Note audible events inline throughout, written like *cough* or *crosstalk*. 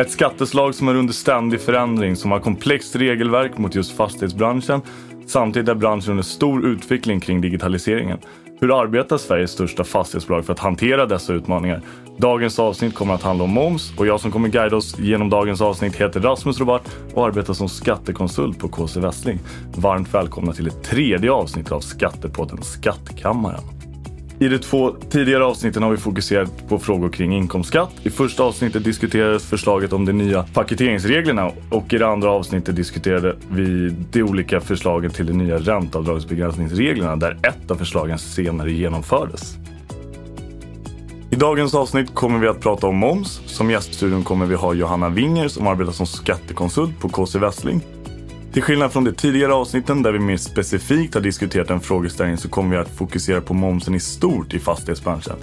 Ett skatteslag som är under ständig förändring, som har komplext regelverk mot just fastighetsbranschen. Samtidigt är branschen under stor utveckling kring digitaliseringen. Hur arbetar Sveriges största fastighetsbolag för att hantera dessa utmaningar? Dagens avsnitt kommer att handla om moms och jag som kommer guida oss genom dagens avsnitt heter Rasmus Robart och arbetar som skattekonsult på KC Westling. Varmt välkomna till ett tredje avsnitt av Skattepodden Skattkammaren. I de två tidigare avsnitten har vi fokuserat på frågor kring inkomstskatt. I första avsnittet diskuterades förslaget om de nya paketeringsreglerna och i det andra avsnittet diskuterade vi de olika förslagen till de nya ränteavdragsbegränsningsreglerna där ett av förslagen senare genomfördes. I dagens avsnitt kommer vi att prata om moms. Som gäststudion kommer vi ha Johanna Winger som arbetar som skattekonsult på KC Westling till skillnad från de tidigare avsnitten där vi mer specifikt har diskuterat en frågeställning så kommer vi att fokusera på momsen i stort i fastighetsbranschen.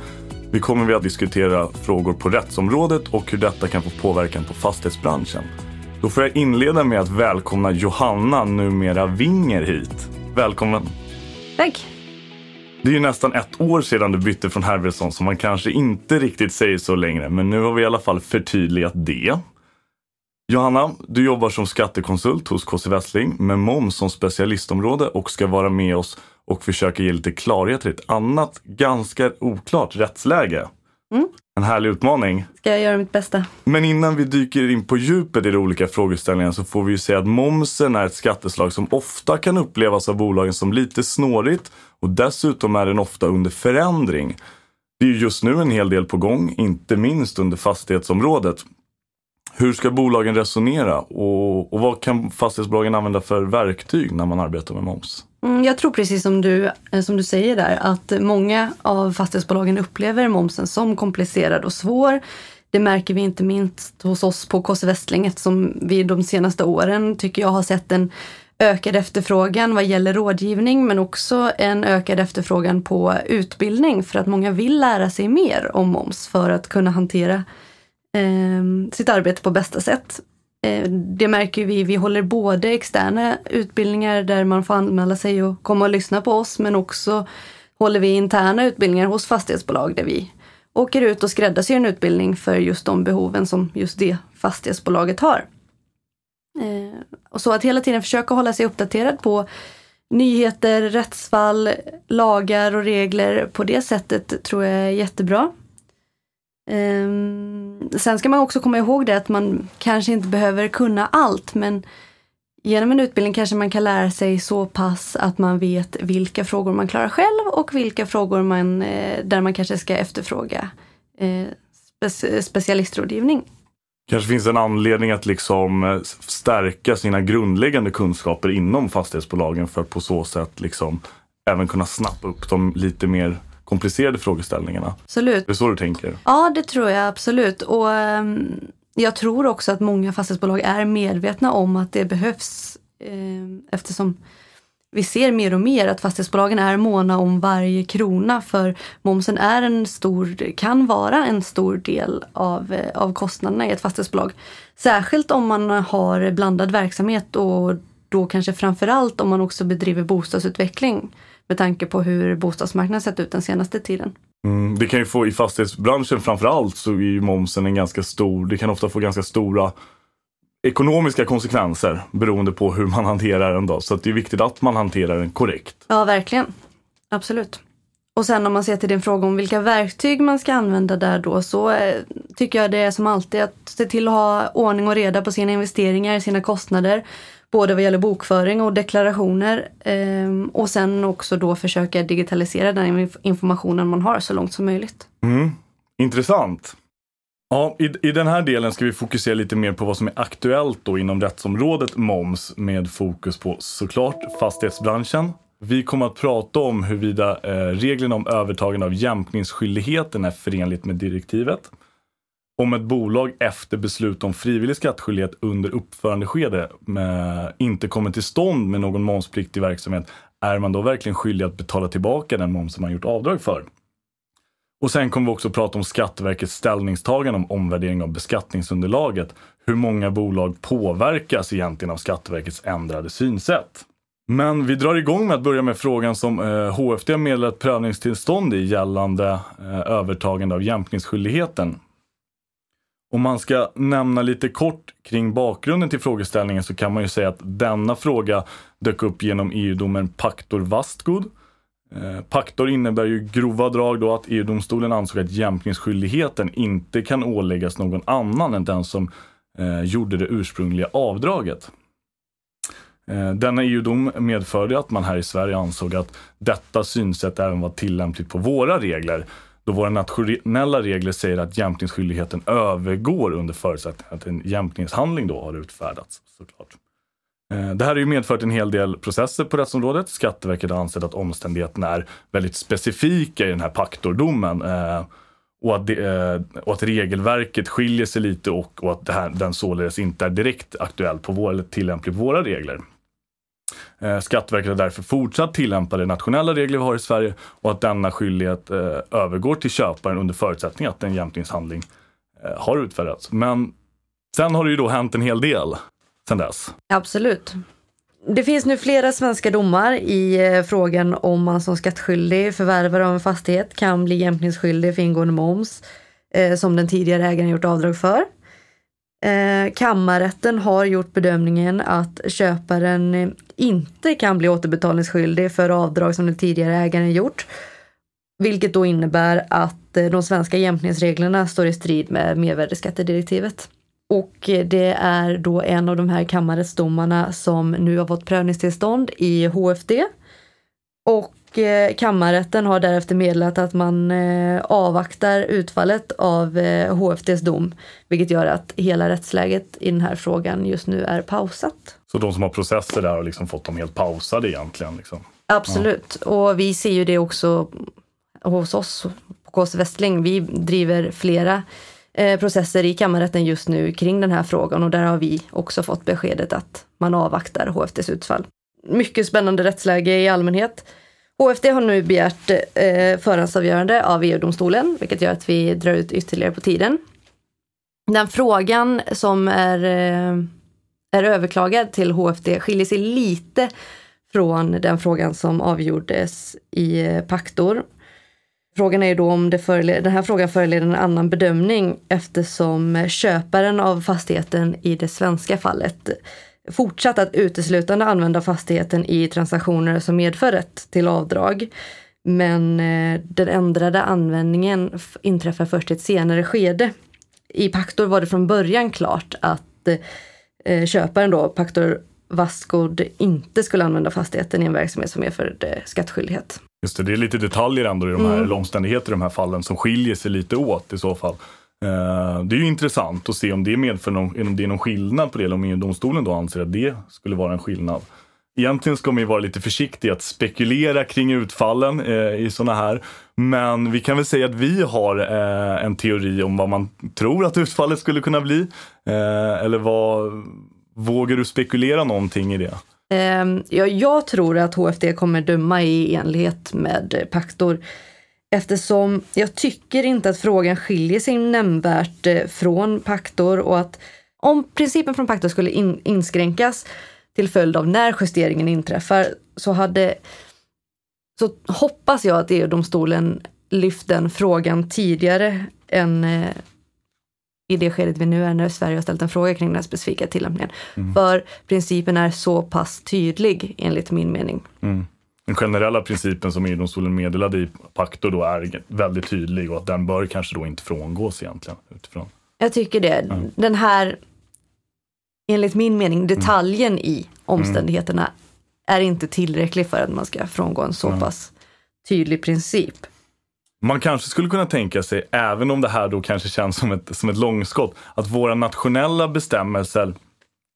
Vi kommer vi att diskutera frågor på rättsområdet och hur detta kan få påverkan på fastighetsbranschen. Då får jag inleda med att välkomna Johanna, numera Winger, hit. Välkommen! Tack! Det är ju nästan ett år sedan du bytte från Herversson så man kanske inte riktigt säger så längre, men nu har vi i alla fall förtydligat det. Johanna, du jobbar som skattekonsult hos KC Westling med moms som specialistområde och ska vara med oss och försöka ge lite klarhet i ett annat ganska oklart rättsläge. Mm. En härlig utmaning. Ska jag göra mitt bästa. Men innan vi dyker in på djupet i de olika frågeställningarna så får vi ju säga att momsen är ett skatteslag som ofta kan upplevas av bolagen som lite snårigt och dessutom är den ofta under förändring. Det är just nu en hel del på gång, inte minst under fastighetsområdet. Hur ska bolagen resonera och, och vad kan fastighetsbolagen använda för verktyg när man arbetar med moms? Mm, jag tror precis som du, eh, som du säger där att många av fastighetsbolagen upplever momsen som komplicerad och svår. Det märker vi inte minst hos oss på KC Västling eftersom vi de senaste åren tycker jag har sett en ökad efterfrågan vad gäller rådgivning men också en ökad efterfrågan på utbildning för att många vill lära sig mer om moms för att kunna hantera eh, sitt arbete på bästa sätt. Eh, det märker vi, vi håller både externa utbildningar där man får anmäla sig och komma och lyssna på oss men också håller vi interna utbildningar hos fastighetsbolag där vi åker ut och skräddarsyr en utbildning för just de behoven som just det fastighetsbolaget har. Eh, och så att hela tiden försöka hålla sig uppdaterad på nyheter, rättsfall, lagar och regler på det sättet tror jag är jättebra. Um, sen ska man också komma ihåg det att man kanske inte behöver kunna allt men genom en utbildning kanske man kan lära sig så pass att man vet vilka frågor man klarar själv och vilka frågor man, eh, där man kanske ska efterfråga eh, spe specialistrådgivning. Kanske finns en anledning att liksom eh, stärka sina grundläggande kunskaper inom fastighetsbolagen för att på så sätt liksom även kunna snappa upp de lite mer komplicerade frågeställningarna. Absolut. Det är så du tänker? Ja, det tror jag absolut. Och um, jag tror också att många fastighetsbolag är medvetna om att det behövs um, eftersom vi ser mer och mer att fastighetsbolagen är måna om varje krona för momsen är en stor, kan vara en stor del av, eh, av kostnaderna i ett fastighetsbolag. Särskilt om man har blandad verksamhet och då kanske framförallt om man också bedriver bostadsutveckling med tanke på hur bostadsmarknaden sett ut den senaste tiden. Mm, det kan ju få i fastighetsbranschen framförallt så är ju momsen en ganska stor, det kan ofta få ganska stora ekonomiska konsekvenser beroende på hur man *laughs* hanterar den. Då. Så det är viktigt att man hanterar den korrekt. Ja, verkligen. Absolut. Och sen om man ser till din fråga om vilka verktyg man ska använda där då så eh, tycker jag det är som alltid att se till att ha ordning och reda på sina investeringar, sina kostnader både vad gäller bokföring och deklarationer. Ehm, och sen också då försöka digitalisera den informationen man har så långt som möjligt. Mm. Intressant. Ja, i, I den här delen ska vi fokusera lite mer på vad som är aktuellt då inom rättsområdet moms med fokus på såklart fastighetsbranschen. Vi kommer att prata om huruvida eh, reglerna om övertagande av jämkningsskyldigheten är förenligt med direktivet om ett bolag efter beslut om frivillig skattskyldighet under uppförandeskede med, inte kommer till stånd med någon momspliktig verksamhet, är man då verkligen skyldig att betala tillbaka den moms man gjort avdrag för? Och sen kommer vi också prata om Skatteverkets ställningstagande om omvärdering av beskattningsunderlaget. Hur många bolag påverkas egentligen av Skatteverkets ändrade synsätt? Men vi drar igång med att börja med frågan som eh, HFD meddelat prövningstillstånd i gällande eh, övertagande av jämkningsskyldigheten. Om man ska nämna lite kort kring bakgrunden till frågeställningen så kan man ju säga att denna fråga dök upp genom EU-domen Pactor Vastgood. Eh, Pactor innebär ju grova drag då att EU-domstolen ansåg att jämkningsskyldigheten inte kan åläggas någon annan än den som eh, gjorde det ursprungliga avdraget. Eh, denna EU-dom medförde att man här i Sverige ansåg att detta synsätt även var tillämpligt på våra regler då våra nationella regler säger att jämkningsskyldigheten övergår under förutsättning att en jämkningshandling då har utfärdats. Såklart. Eh, det här har ju medfört en hel del processer på rättsområdet. Skatteverket har ansett att omständigheterna är väldigt specifika i den här paktordomen. Eh, och att, det, och att regelverket skiljer sig lite och, och att här, den således inte är direkt aktuell på vår, eller tillämplig på våra regler. Eh, Skatteverket har därför fortsatt tillämpa de nationella regler vi har i Sverige och att denna skyldighet eh, övergår till köparen under förutsättning att en jämkningshandling eh, har utfärdats. Men sen har det ju då hänt en hel del sen dess. Absolut. Det finns nu flera svenska domar i frågan om man som skattskyldig förvärvare av en fastighet kan bli jämkningsskyldig för ingående moms som den tidigare ägaren gjort avdrag för. Eh, kammarrätten har gjort bedömningen att köparen eh, inte kan bli återbetalningsskyldig för avdrag som den tidigare ägaren gjort. Vilket då innebär att eh, de svenska jämkningsreglerna står i strid med mervärdesskattedirektivet. Och eh, det är då en av de här kammarrättsdomarna som nu har fått prövningstillstånd i HFD. Och Eh, kammarrätten har därefter meddelat att man eh, avvaktar utfallet av eh, dom, vilket gör att hela rättsläget i den här frågan just nu är pausat. Så de som har processer där har liksom fått dem helt pausade egentligen? Liksom. Absolut, ja. och vi ser ju det också hos oss på KS Västling. Vi driver flera processer i kammarrätten just nu kring den här frågan och där har vi också fått beskedet att man avvaktar HFDs utfall. Mycket spännande rättsläge i allmänhet. HFD har nu begärt eh, förhandsavgörande av EU-domstolen, vilket gör att vi drar ut ytterligare på tiden. Den frågan som är, eh, är överklagad till HFD skiljer sig lite från den frågan som avgjordes i eh, Paktor. Frågan är ju då om det den här frågan föranleder en annan bedömning eftersom eh, köparen av fastigheten i det svenska fallet fortsatt att uteslutande använda fastigheten i transaktioner som medför rätt till avdrag. Men eh, den ändrade användningen inträffar först i ett senare skede. I Paktor var det från början klart att eh, köparen då, Paktor Vaskod, inte skulle använda fastigheten i en verksamhet som medförde skattskyldighet. Just det, det är lite detaljer ändå i de här, mm. omständigheter i de här fallen som skiljer sig lite åt i så fall. Eh, det är ju intressant att se om det medför någon, om det är någon skillnad på det, eller om EU-domstolen då anser att det skulle vara en skillnad. Egentligen ska man ju vara lite försiktig att spekulera kring utfallen eh, i sådana här. Men vi kan väl säga att vi har eh, en teori om vad man tror att utfallet skulle kunna bli. Eh, eller vad, vågar du spekulera någonting i det? Ehm, ja, jag tror att HFD kommer döma i enlighet med Paktor. Eftersom jag tycker inte att frågan skiljer sig nämnvärt eh, från paktor och att om principen från paktor skulle in, inskränkas till följd av när justeringen inträffar så hade så hoppas jag att EU-domstolen lyft den frågan tidigare än eh, i det skedet vi nu är när Sverige har ställt en fråga kring den specifika tillämpningen. Mm. För principen är så pass tydlig enligt min mening. Mm den generella principen som EU-domstolen meddelade i Pacto då är väldigt tydlig och att den bör kanske då inte frångås egentligen. Utifrån. Jag tycker det. Mm. Den här, enligt min mening, detaljen mm. i omständigheterna mm. är inte tillräcklig för att man ska frångå en så pass tydlig princip. Man kanske skulle kunna tänka sig, även om det här då kanske känns som ett, som ett långskott, att våra nationella bestämmelser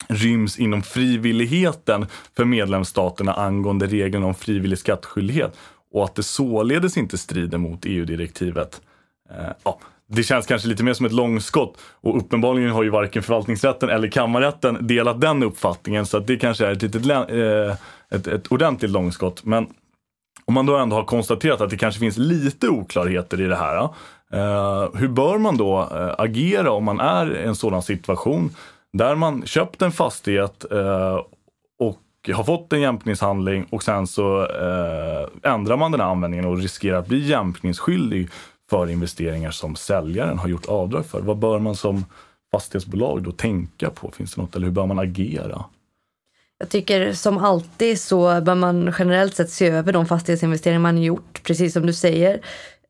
ryms inom frivilligheten för medlemsstaterna angående reglerna om frivillig skattskyldighet och att det således inte strider mot EU-direktivet. Eh, ja, det känns kanske lite mer som ett långskott och uppenbarligen har ju varken förvaltningsrätten eller kammarrätten delat den uppfattningen så att det kanske är ett, litet, eh, ett, ett ordentligt långskott. Men om man då ändå har konstaterat att det kanske finns lite oklarheter i det här. Eh, hur bör man då eh, agera om man är i en sådan situation? Där man köpt en fastighet eh, och har fått en jämkningshandling och sen så eh, ändrar man den här användningen och riskerar att bli jämkningsskyldig för investeringar som säljaren har gjort avdrag för. Vad bör man som fastighetsbolag då tänka på? Finns det något eller hur bör man agera? Jag tycker som alltid så bör man generellt sett se över de fastighetsinvesteringar man gjort, precis som du säger.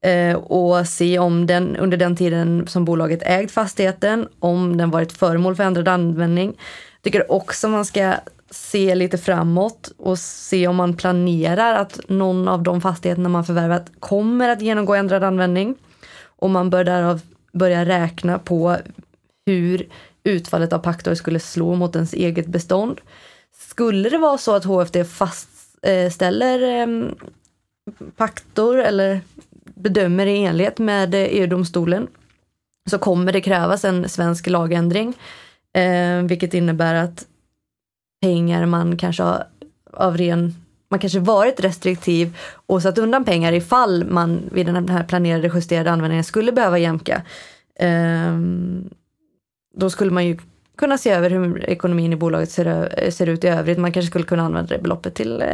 Eh, och se om den under den tiden som bolaget ägt fastigheten, om den varit föremål för ändrad användning. Jag tycker också man ska se lite framåt och se om man planerar att någon av de fastigheterna man förvärvat kommer att genomgå ändrad användning. Och man bör därav börja räkna på hur utfallet av paktor skulle slå mot ens eget bestånd. Skulle det vara så att HFD fastställer eh, ehm, paktor eller bedömer i enlighet med eh, EU-domstolen så kommer det krävas en svensk lagändring. Eh, vilket innebär att pengar man kanske har av ren man kanske varit restriktiv och satt undan pengar ifall man vid den här planerade justerade användningen skulle behöva jämka. Eh, då skulle man ju kunna se över hur ekonomin i bolaget ser, ser ut i övrigt. Man kanske skulle kunna använda det beloppet till eh,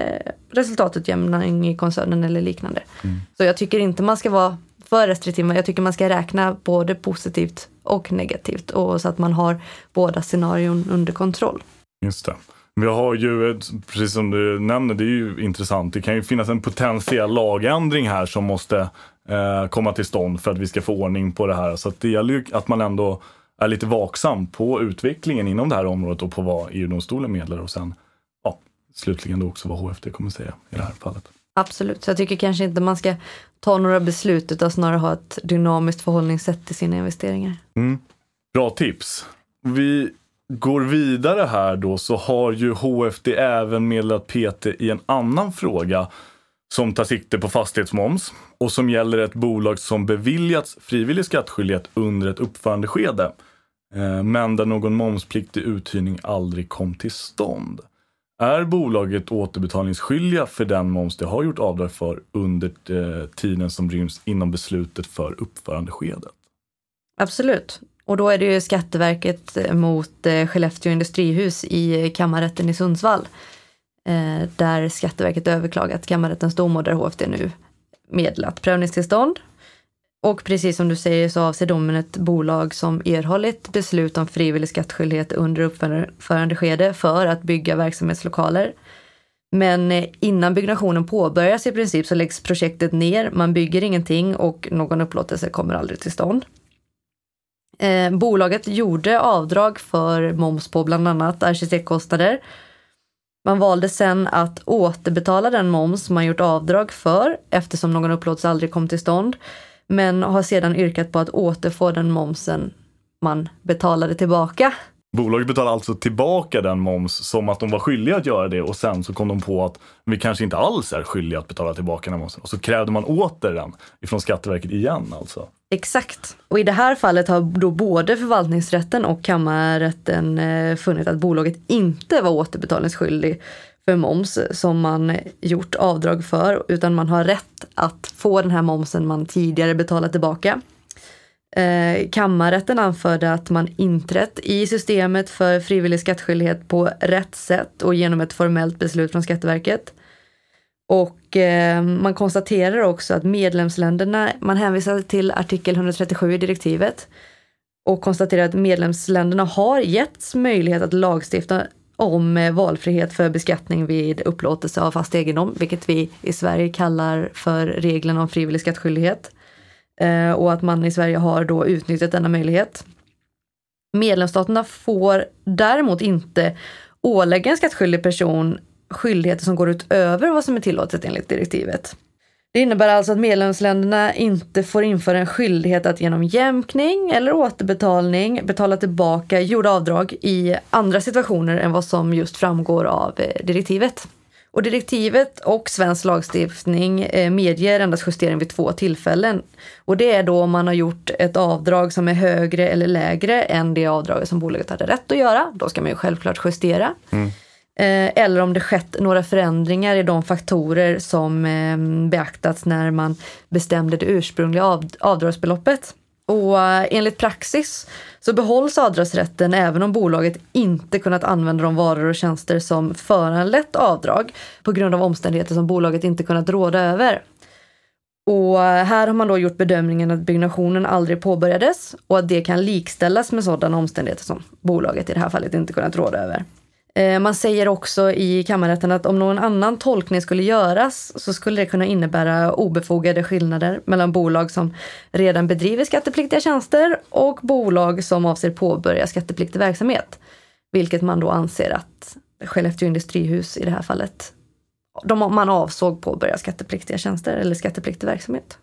resultatutjämning i koncernen eller liknande. Mm. Så jag tycker inte man ska vara för restriktiv. Jag tycker man ska räkna både positivt och negativt och så att man har båda scenarion under kontroll. Just det. Vi har ju, precis som du nämner, det är ju intressant. Det kan ju finnas en potentiell lagändring här som måste eh, komma till stånd för att vi ska få ordning på det här. Så det gäller ju att man ändå är lite vaksam på utvecklingen inom det här området och på vad EU-domstolen meddelar och sen ja, slutligen då också vad HFD kommer säga i det här fallet. Absolut, så jag tycker kanske inte man ska ta några beslut utan snarare ha ett dynamiskt förhållningssätt till sina investeringar. Mm. Bra tips. Vi går vidare här då så har ju HFD även meddelat PT i en annan fråga som tar sikte på fastighetsmoms och som gäller ett bolag som beviljats frivillig skattskyldighet under ett uppförandeskede. Eh, men där någon momspliktig uthyrning aldrig kom till stånd. Är bolaget återbetalningsskyldiga för den moms det har gjort avdrag för under eh, tiden som ryms inom beslutet för uppförandeskedet? Absolut. Och då är det ju Skatteverket eh, mot Skellefteå industrihus i kammarrätten i Sundsvall. Där Skatteverket överklagat kammarrättens dom och där HFD nu meddelat prövningstillstånd och precis som du säger så avser domen ett bolag som erhållit beslut om frivillig skattskyldighet under uppförandeskede för att bygga verksamhetslokaler. Men eh, innan byggnationen påbörjas i princip så läggs projektet ner, man bygger ingenting och någon upplåtelse kommer aldrig till stånd. Eh, bolaget gjorde avdrag för moms på bland annat arkitektkostnader. Man valde sen att återbetala den moms man gjort avdrag för eftersom någon upplåtelse aldrig kom till stånd men har sedan yrkat på att återfå den momsen man betalade tillbaka. Bolaget betalade alltså tillbaka den moms som att de var skyldiga att göra det och sen så kom de på att vi kanske inte alls är skyldiga att betala tillbaka den momsen. Och så krävde man åter den ifrån Skatteverket igen alltså. Exakt. Och i det här fallet har då både förvaltningsrätten och kammarrätten eh, funnit att bolaget inte var återbetalningsskyldig för moms som man gjort avdrag för, utan man har rätt att få den här momsen man tidigare betalat tillbaka. Eh, kammarrätten anförde att man inträtt i systemet för frivillig skattskyldighet på rätt sätt och genom ett formellt beslut från Skatteverket. Och eh, man konstaterar också att medlemsländerna, man hänvisar till artikel 137 i direktivet och konstaterar att medlemsländerna har getts möjlighet att lagstifta om eh, valfrihet för beskattning vid upplåtelse av fast egendom, vilket vi i Sverige kallar för reglerna om frivillig skattskyldighet. Eh, och att man i Sverige har då utnyttjat denna möjlighet. Medlemsstaterna får däremot inte ålägga en skattskyldig person skyldigheter som går utöver vad som är tillåtet enligt direktivet. Det innebär alltså att medlemsländerna inte får införa en skyldighet att genom jämkning eller återbetalning betala tillbaka gjorda avdrag i andra situationer än vad som just framgår av eh, direktivet. Och direktivet och svensk lagstiftning eh, medger endast justering vid två tillfällen. Och det är då om man har gjort ett avdrag som är högre eller lägre än det avdraget som bolaget hade rätt att göra. Då ska man ju självklart justera. Mm. Eh, eller om det skett några förändringar i de faktorer som ehm, beaktats när man bestämde det ursprungliga av, avdragsbeloppet. Och eh, enligt praxis så behålls avdragsrätten även om bolaget inte kunnat använda de varor och tjänster som föranlett avdrag på grund av omständigheter som bolaget inte kunnat råda över. Och eh, här har man då gjort bedömningen att byggnationen aldrig påbörjades och att det kan likställas med sådana omständigheter som bolaget i det här fallet inte kunnat råda över. Eh, man säger också i kammarrätten att om någon annan tolkning skulle göras så skulle det kunna innebära obefogade skillnader mellan bolag som redan bedriver skattepliktiga tjänster och bolag som avser påbörja skattepliktig verksamhet. Vilket man då anser att Skellefteå industrihus i det här fallet, de, man avsåg påbörja skattepliktiga tjänster eller skattepliktig verksamhet.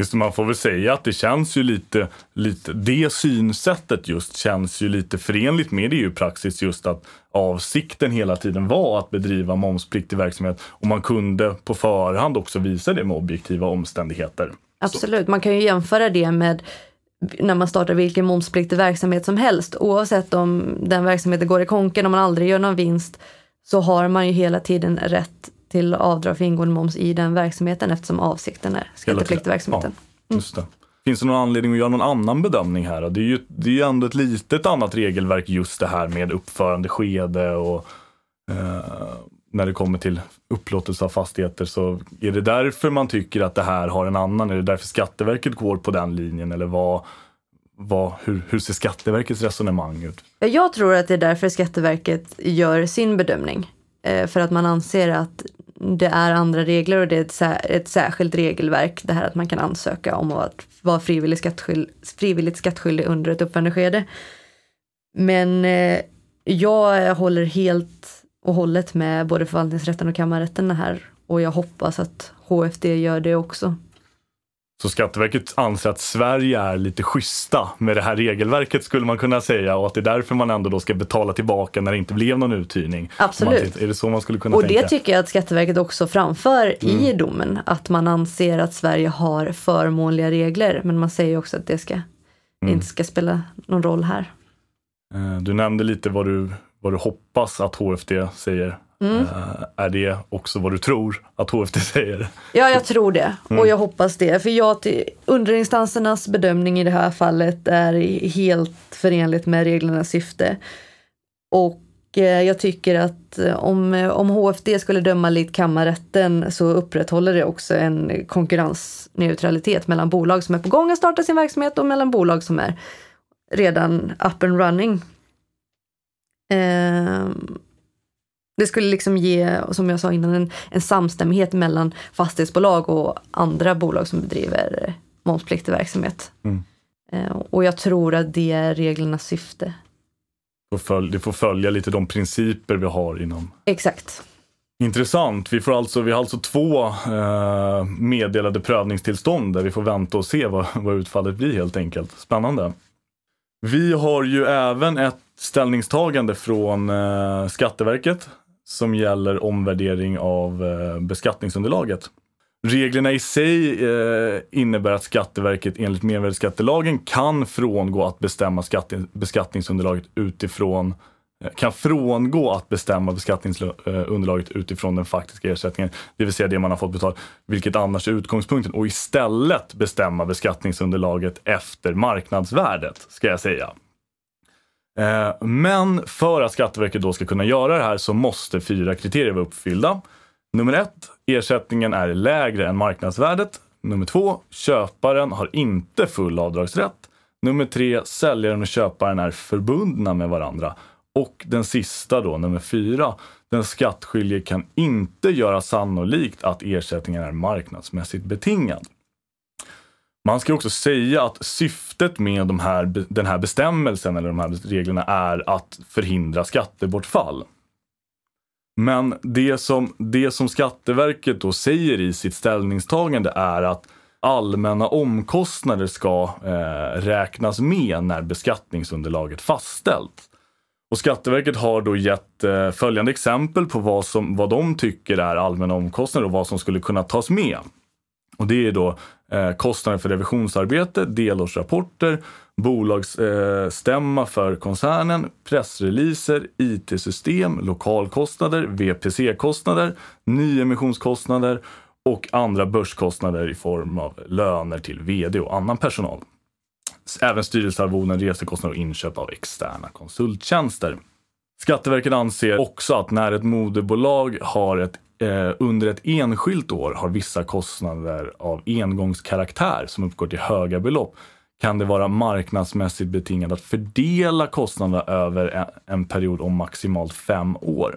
Just man får väl säga att det känns ju lite, lite, det synsättet just känns ju lite förenligt med EU-praxis just att avsikten hela tiden var att bedriva momspliktig verksamhet och man kunde på förhand också visa det med objektiva omständigheter. Absolut, man kan ju jämföra det med när man startar vilken momspliktig verksamhet som helst. Oavsett om den verksamheten går i konken, om man aldrig gör någon vinst, så har man ju hela tiden rätt till avdrag för ingående moms i den verksamheten eftersom avsikten är skattepliktig verksamheten. Ja, just det. Finns det någon anledning att göra någon annan bedömning här? Det är ju det är ändå ett litet annat regelverk just det här med uppförandeskede och eh, när det kommer till upplåtelse av fastigheter så är det därför man tycker att det här har en annan? Är det därför Skatteverket går på den linjen eller vad, vad, hur, hur ser Skatteverkets resonemang ut? Jag tror att det är därför Skatteverket gör sin bedömning. Eh, för att man anser att det är andra regler och det är ett, sär, ett särskilt regelverk. Det här att man kan ansöka om att vara frivillig skattskyld, frivilligt skattskyldig under ett uppförandeskede. Men eh, jag håller helt och hållet med både förvaltningsrätten och kammarrätten här och jag hoppas att HFD gör det också. Så Skatteverket anser att Sverige är lite schyssta med det här regelverket skulle man kunna säga och att det är därför man ändå då ska betala tillbaka när det inte blev någon uthyrning. Absolut. är det så man skulle kunna och tänka? det tycker jag att Skatteverket också framför mm. i domen. Att man anser att Sverige har förmånliga regler men man säger också att det ska, mm. inte ska spela någon roll här. Eh, du nämnde lite vad du, vad du hoppas att HFD säger Mm. Uh, är det också vad du tror att HFD säger? Ja, jag tror det. Mm. Och jag hoppas det. För jag, underinstansernas bedömning i det här fallet är helt förenligt med reglernas syfte. Och uh, jag tycker att uh, om, om HFD skulle döma likt kammarrätten så upprätthåller det också en konkurrensneutralitet mellan bolag som är på gång att starta sin verksamhet och mellan bolag som är redan up and running. Um, det skulle liksom ge, som jag sa innan, en, en samstämmighet mellan fastighetsbolag och andra bolag som bedriver momspliktig verksamhet. Mm. Eh, och jag tror att det är reglernas syfte. Det får följa lite de principer vi har inom... Exakt. Intressant. Vi, får alltså, vi har alltså två eh, meddelade prövningstillstånd där vi får vänta och se vad, vad utfallet blir helt enkelt. Spännande. Vi har ju även ett ställningstagande från eh, Skatteverket som gäller omvärdering av eh, beskattningsunderlaget. Reglerna i sig eh, innebär att Skatteverket enligt mervärdesskattelagen kan frångå att bestämma beskattningsunderlaget utifrån eh, kan frångå att bestämma beskattningsunderlaget eh, utifrån den faktiska ersättningen, det vill säga det man har fått betalt, vilket annars är utgångspunkten, och istället bestämma beskattningsunderlaget efter marknadsvärdet, ska jag säga. Eh, men för att Skatteverket då ska kunna göra det här så måste fyra kriterier vara uppfyllda. Nummer ett, ersättningen är lägre än marknadsvärdet. Nummer två, köparen har inte full avdragsrätt. Nummer tre, säljaren och köparen är förbundna med varandra. Och den sista då, nummer fyra, den skattskyldige kan inte göra sannolikt att ersättningen är marknadsmässigt betingad. Man ska också säga att syftet med de här, den här bestämmelsen eller de här reglerna är att förhindra skattebortfall. Men det som, det som Skatteverket då säger i sitt ställningstagande är att allmänna omkostnader ska eh, räknas med när beskattningsunderlaget fastställt. Och Skatteverket har då gett eh, följande exempel på vad, som, vad de tycker är allmänna omkostnader och vad som skulle kunna tas med. Och det är då eh, kostnader för revisionsarbete, delårsrapporter, bolagsstämma eh, för koncernen, pressreleaser, IT-system, lokalkostnader, VPC-kostnader, nyemissionskostnader och andra börskostnader i form av löner till vd och annan personal. Även styrelsearvoden, resekostnader och inköp av externa konsulttjänster. Skatteverket anser också att när ett moderbolag har ett eh, under ett enskilt år har vissa kostnader av engångskaraktär som uppgår till höga belopp kan det vara marknadsmässigt betingat att fördela kostnaderna över en period om maximalt fem år.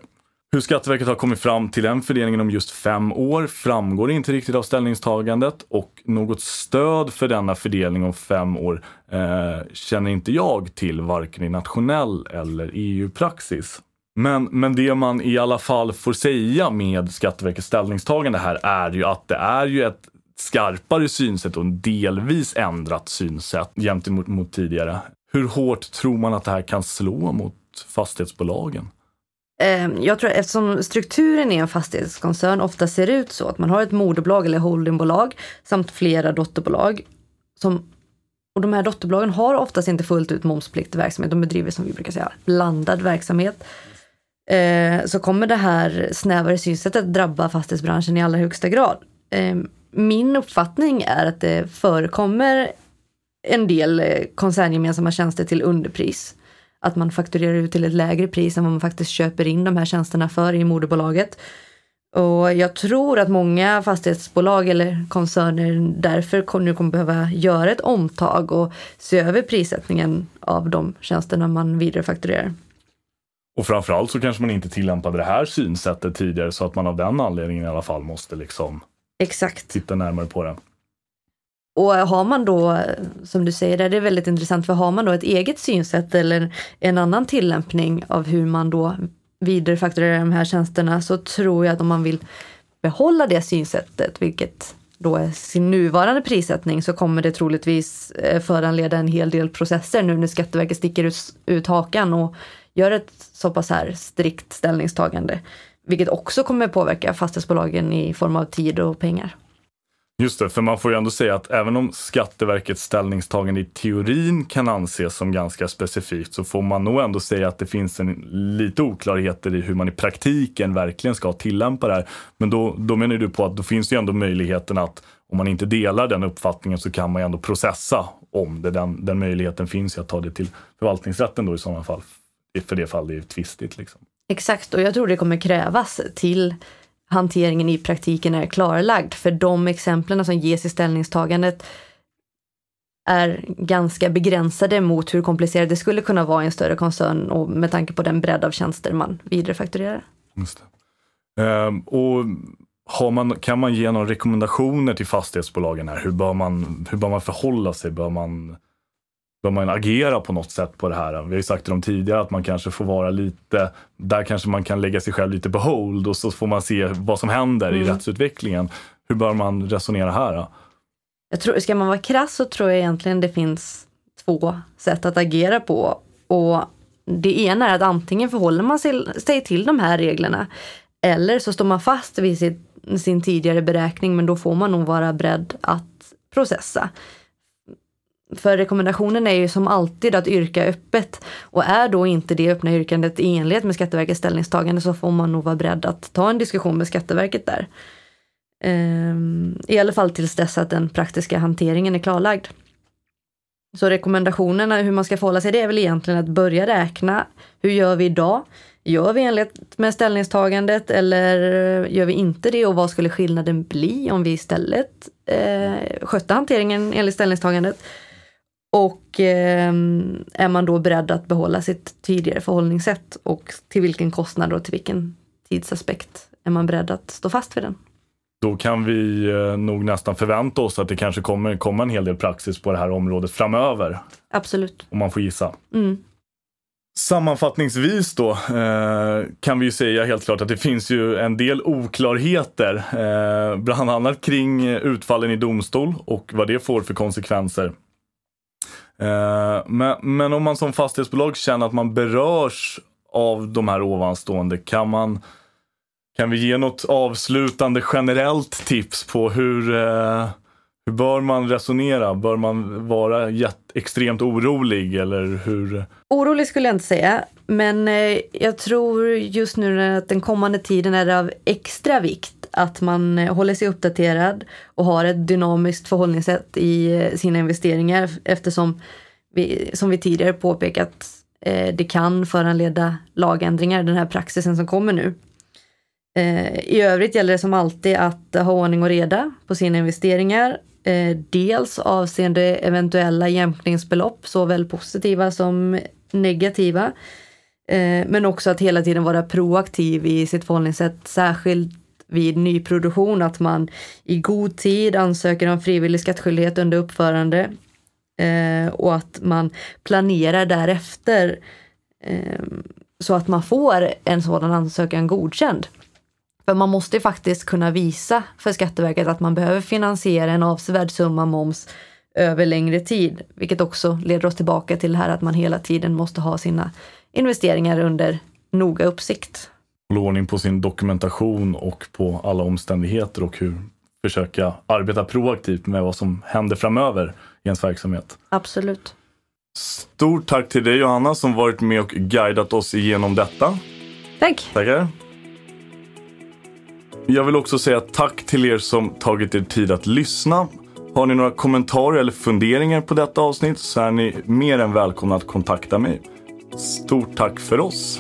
Hur Skatteverket har kommit fram till den fördelningen om just fem år framgår inte riktigt av ställningstagandet och något stöd för denna fördelning om fem år eh, känner inte jag till varken i nationell eller EU-praxis. Men, men det man i alla fall får säga med Skatteverkets ställningstagande här är ju att det är ju ett skarpare synsätt och en delvis ändrat synsätt gentemot mot tidigare. Hur hårt tror man att det här kan slå mot fastighetsbolagen? Ehm, jag tror eftersom strukturen i en fastighetskoncern ofta ser ut så att man har ett moderbolag eller holdingbolag samt flera dotterbolag. Som, och de här dotterbolagen har oftast inte fullt ut momspliktig verksamhet. De bedriver som vi brukar säga blandad verksamhet. Eh, så kommer det här snävare synsättet drabba fastighetsbranschen i allra högsta grad. Eh, min uppfattning är att det förekommer en del eh, koncerngemensamma tjänster till underpris. Att man fakturerar ut till ett lägre pris än vad man faktiskt köper in de här tjänsterna för i moderbolaget. Och jag tror att många fastighetsbolag eller koncerner därför nu kommer behöva göra ett omtag och se över prissättningen av de tjänsterna man vidarefakturerar. Och framförallt så kanske man inte tillämpade det här synsättet tidigare så att man av den anledningen i alla fall måste liksom Exakt. titta närmare på det. Och har man då, som du säger, det är väldigt intressant, för har man då ett eget synsätt eller en annan tillämpning av hur man då vidarefakturerar de här tjänsterna så tror jag att om man vill behålla det synsättet, vilket då är sin nuvarande prissättning, så kommer det troligtvis eh, föranleda en hel del processer nu när Skatteverket sticker ut, ut hakan och gör ett så pass här strikt ställningstagande. Vilket också kommer påverka fastighetsbolagen i form av tid och pengar. Just det, för man får ju ändå säga att även om Skatteverkets ställningstagande i teorin kan anses som ganska specifikt så får man nog ändå säga att det finns en, lite oklarheter i hur man i praktiken verkligen ska tillämpa det här. Men då, då menar du på att då finns det ju ändå möjligheten att om man inte delar den uppfattningen så kan man ju ändå processa om det. Den, den möjligheten finns ju att ta det till förvaltningsrätten då i sådana fall. För det fall det är tvistigt. Liksom. Exakt, och jag tror det kommer krävas till hanteringen i praktiken är klarlagd. För de exemplen som ges i ställningstagandet är ganska begränsade mot hur komplicerat det skulle kunna vara i en större koncern och med tanke på den bredd av tjänster man vidarefakturerar. Just ehm, och har man, kan man ge några rekommendationer till fastighetsbolagen här? Hur bör man, hur bör man förhålla sig? Bör man bör man agera på något sätt på det här? Vi har ju sagt till dem tidigare att man kanske får vara lite, där kanske man kan lägga sig själv lite på hold och så får man se vad som händer mm. i rättsutvecklingen. Hur bör man resonera här? Jag tror, ska man vara krass så tror jag egentligen det finns två sätt att agera på. Och det ena är att antingen förhåller man sig till de här reglerna eller så står man fast vid sin, sin tidigare beräkning men då får man nog vara beredd att processa. För rekommendationen är ju som alltid att yrka öppet. Och är då inte det öppna yrkandet i enlighet med Skatteverkets ställningstagande så får man nog vara beredd att ta en diskussion med Skatteverket där. Ehm, I alla fall tills dess att den praktiska hanteringen är klarlagd. Så rekommendationerna hur man ska förhålla sig det är väl egentligen att börja räkna. Hur gör vi idag? Gör vi enligt med ställningstagandet eller gör vi inte det och vad skulle skillnaden bli om vi istället eh, skötte hanteringen enligt ställningstagandet? Och eh, är man då beredd att behålla sitt tidigare förhållningssätt och till vilken kostnad och till vilken tidsaspekt är man beredd att stå fast vid den? Då kan vi eh, nog nästan förvänta oss att det kanske kommer komma en hel del praxis på det här området framöver. Absolut. Om man får gissa. Mm. Sammanfattningsvis då eh, kan vi ju säga helt klart att det finns ju en del oklarheter, eh, bland annat kring utfallen i domstol och vad det får för konsekvenser. Eh, men, men om man som fastighetsbolag känner att man berörs av de här ovanstående, kan man kan vi ge något avslutande generellt tips på hur, eh, hur bör man resonera? Bör man vara extremt orolig eller hur? Orolig skulle jag inte säga, men eh, jag tror just nu att den kommande tiden är det av extra vikt att man eh, håller sig uppdaterad och har ett dynamiskt förhållningssätt i eh, sina investeringar eftersom vi, som vi tidigare påpekat, eh, det kan föranleda lagändringar, den här praxisen som kommer nu. I övrigt gäller det som alltid att ha ordning och reda på sina investeringar. Dels avseende eventuella jämkningsbelopp, såväl positiva som negativa. Men också att hela tiden vara proaktiv i sitt förhållningssätt, särskilt vid nyproduktion, att man i god tid ansöker om frivillig skattskyldighet under uppförande eh, och att man planerar därefter eh, så att man får en sådan ansökan godkänd. För man måste faktiskt kunna visa för Skatteverket att man behöver finansiera en avsevärd summa moms över längre tid, vilket också leder oss tillbaka till det här att man hela tiden måste ha sina investeringar under noga uppsikt. Hålla ordning på sin dokumentation och på alla omständigheter och hur försöka arbeta proaktivt med vad som händer framöver i ens verksamhet. Absolut. Stort tack till dig Johanna som varit med och guidat oss igenom detta. Tack. Tackar. Jag vill också säga tack till er som tagit er tid att lyssna. Har ni några kommentarer eller funderingar på detta avsnitt så är ni mer än välkomna att kontakta mig. Stort tack för oss!